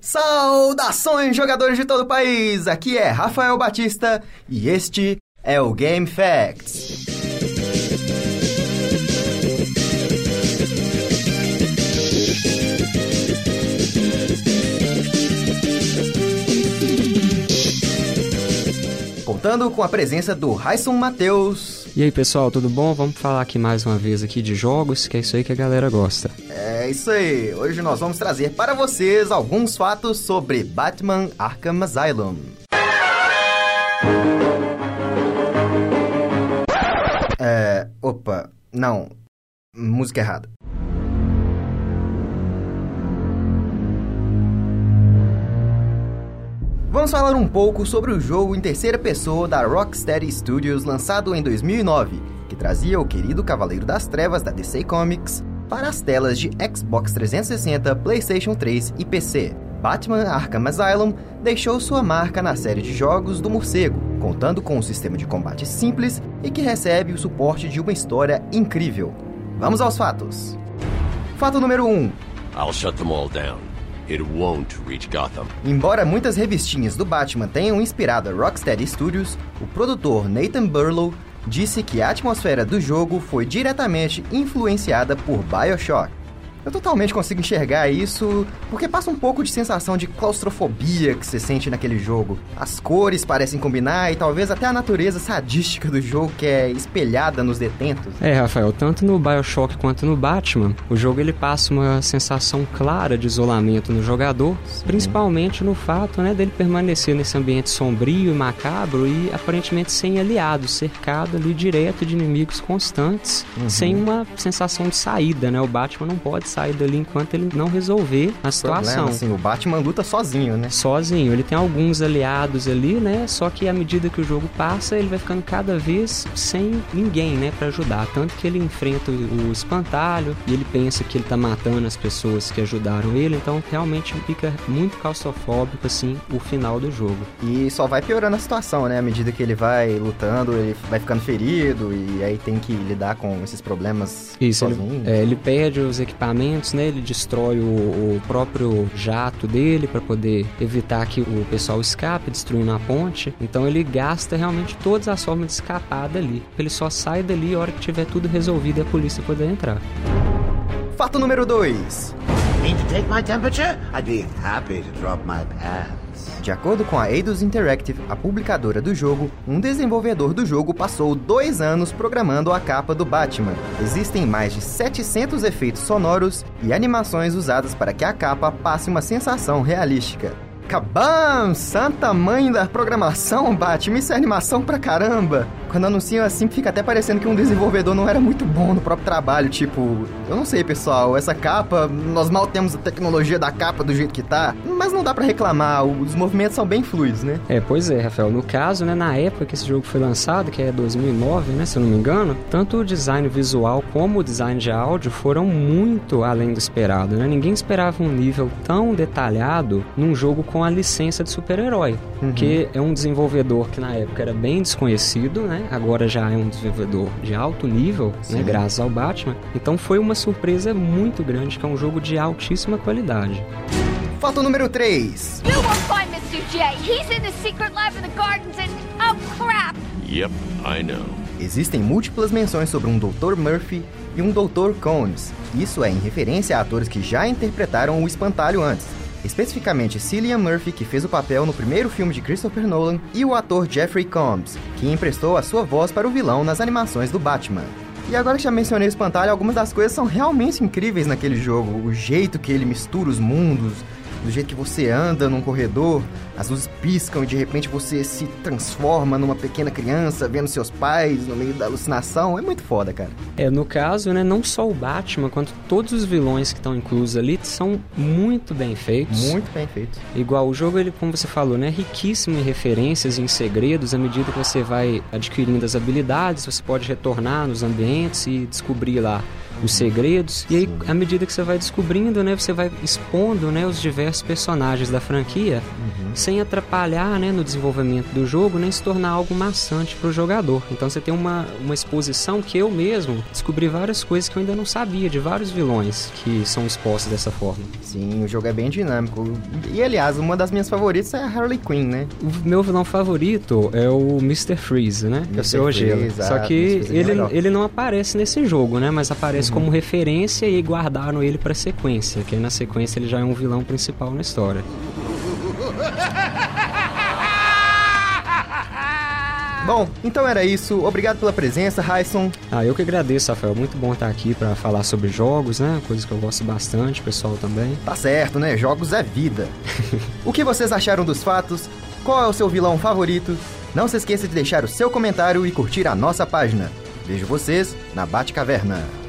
Saudações, jogadores de todo o país! Aqui é Rafael Batista e este é o Game Facts. Contando com a presença do Raison Matheus. E aí pessoal, tudo bom? Vamos falar aqui mais uma vez aqui de jogos, que é isso aí que a galera gosta. É isso aí. Hoje nós vamos trazer para vocês alguns fatos sobre Batman Arkham Asylum. É. Opa, não. Música errada. Vamos falar um pouco sobre o jogo em terceira pessoa da Rocksteady Studios lançado em 2009, que trazia o querido Cavaleiro das Trevas da DC Comics para as telas de Xbox 360, PlayStation 3 e PC. Batman Arkham Asylum deixou sua marca na série de jogos do morcego, contando com um sistema de combate simples e que recebe o suporte de uma história incrível. Vamos aos fatos. Fato número 1. I'll shut them all down. It won't reach Gotham. Embora muitas revistinhas do Batman tenham inspirado a Rocksteady Studios, o produtor Nathan Burlow disse que a atmosfera do jogo foi diretamente influenciada por BioShock. Eu totalmente consigo enxergar isso porque passa um pouco de sensação de claustrofobia que você sente naquele jogo. As cores parecem combinar e talvez até a natureza sadística do jogo que é espelhada nos detentos. É, Rafael, tanto no BioShock quanto no Batman, o jogo ele passa uma sensação clara de isolamento no jogador, Sim. principalmente no fato, né, dele permanecer nesse ambiente sombrio e macabro e aparentemente sem aliados, cercado ali direto de inimigos constantes, uhum. sem uma sensação de saída, né? O Batman não pode sair dali enquanto ele não resolver a situação. Problema, assim, o Batman luta sozinho, né? Sozinho. Ele tem alguns aliados ali, né? Só que à medida que o jogo passa, ele vai ficando cada vez sem ninguém, né, para ajudar. Tanto que ele enfrenta o espantalho e ele pensa que ele tá matando as pessoas que ajudaram ele, então realmente fica muito claustrofóbico assim o final do jogo. E só vai piorando a situação, né? À medida que ele vai lutando, ele vai ficando ferido e aí tem que lidar com esses problemas Isso, sozinho. Ele, é, ele perde os equipamentos equipamentos, né? Ele destrói o, o próprio jato dele para poder evitar que o pessoal escape, destruindo a ponte. Então ele gasta realmente todas as formas de escapar dali. Ele só sai dali a hora que tiver tudo resolvido e a polícia poder entrar. Fato número 2. Need to take my temperature? I'd be happy to drop my pants. De acordo com a Eidos Interactive, a publicadora do jogo, um desenvolvedor do jogo passou dois anos programando a capa do Batman. Existem mais de 700 efeitos sonoros e animações usadas para que a capa passe uma sensação realística. Kabam! Santa mãe da programação, Batman, isso é animação pra caramba! Quando anunciam assim, fica até parecendo que um desenvolvedor não era muito bom no próprio trabalho. Tipo, eu não sei, pessoal, essa capa, nós mal temos a tecnologia da capa do jeito que tá, mas não dá para reclamar, os movimentos são bem fluidos, né? É, pois é, Rafael. No caso, né, na época que esse jogo foi lançado, que é 2009, né, se eu não me engano, tanto o design visual como o design de áudio foram muito além do esperado, né? Ninguém esperava um nível tão detalhado num jogo com a licença de super-herói, uhum. que é um desenvolvedor que na época era bem desconhecido, né? Agora já é um desenvolvedor de alto nível, né? Graças ao Batman. Então foi uma surpresa muito grande, que é um jogo de altíssima qualidade. Fato número 3. You won't find Mr. J. He's in the secret lab in the gardens and... Oh, crap! Yep, I know. Existem múltiplas menções sobre um Dr. Murphy e um Dr. Combs. Isso é em referência a atores que já interpretaram o espantalho antes, especificamente Cillian Murphy, que fez o papel no primeiro filme de Christopher Nolan, e o ator Jeffrey Combs, que emprestou a sua voz para o vilão nas animações do Batman. E agora que já mencionei o espantalho, algumas das coisas são realmente incríveis naquele jogo. O jeito que ele mistura os mundos, do jeito que você anda num corredor, as luzes piscam e de repente você se transforma numa pequena criança vendo seus pais no meio da alucinação. É muito foda, cara. É, no caso, né, não só o Batman, quanto todos os vilões que estão inclusos ali são muito bem feitos. Muito bem feitos. Igual o jogo, ele, como você falou, né, é riquíssimo em referências e em segredos. À medida que você vai adquirindo as habilidades, você pode retornar nos ambientes e descobrir lá os segredos. E aí, à medida que você vai descobrindo, né, você vai expondo, né, os diversos personagens da franquia, uhum. sem atrapalhar, né, no desenvolvimento do jogo, nem se tornar algo maçante para o jogador. Então você tem uma, uma exposição que eu mesmo descobri várias coisas que eu ainda não sabia de vários vilões que são expostos dessa forma. Sim, o jogo é bem dinâmico. E aliás, uma das minhas favoritas é a Harley Quinn, né? O meu vilão favorito é o Mr. Freeze, né? Que é o seu gelo. Só que ele, é ele não aparece nesse jogo, né? Mas aparece uhum. como referência e guardaram ele pra sequência. Que aí na sequência ele já é um vilão principal na história. Bom, então era isso. Obrigado pela presença, Raison. Ah, eu que agradeço, Rafael. Muito bom estar aqui para falar sobre jogos, né? Coisas que eu gosto bastante, pessoal também. Tá certo, né? Jogos é vida. o que vocês acharam dos fatos? Qual é o seu vilão favorito? Não se esqueça de deixar o seu comentário e curtir a nossa página. Vejo vocês na Bate Caverna.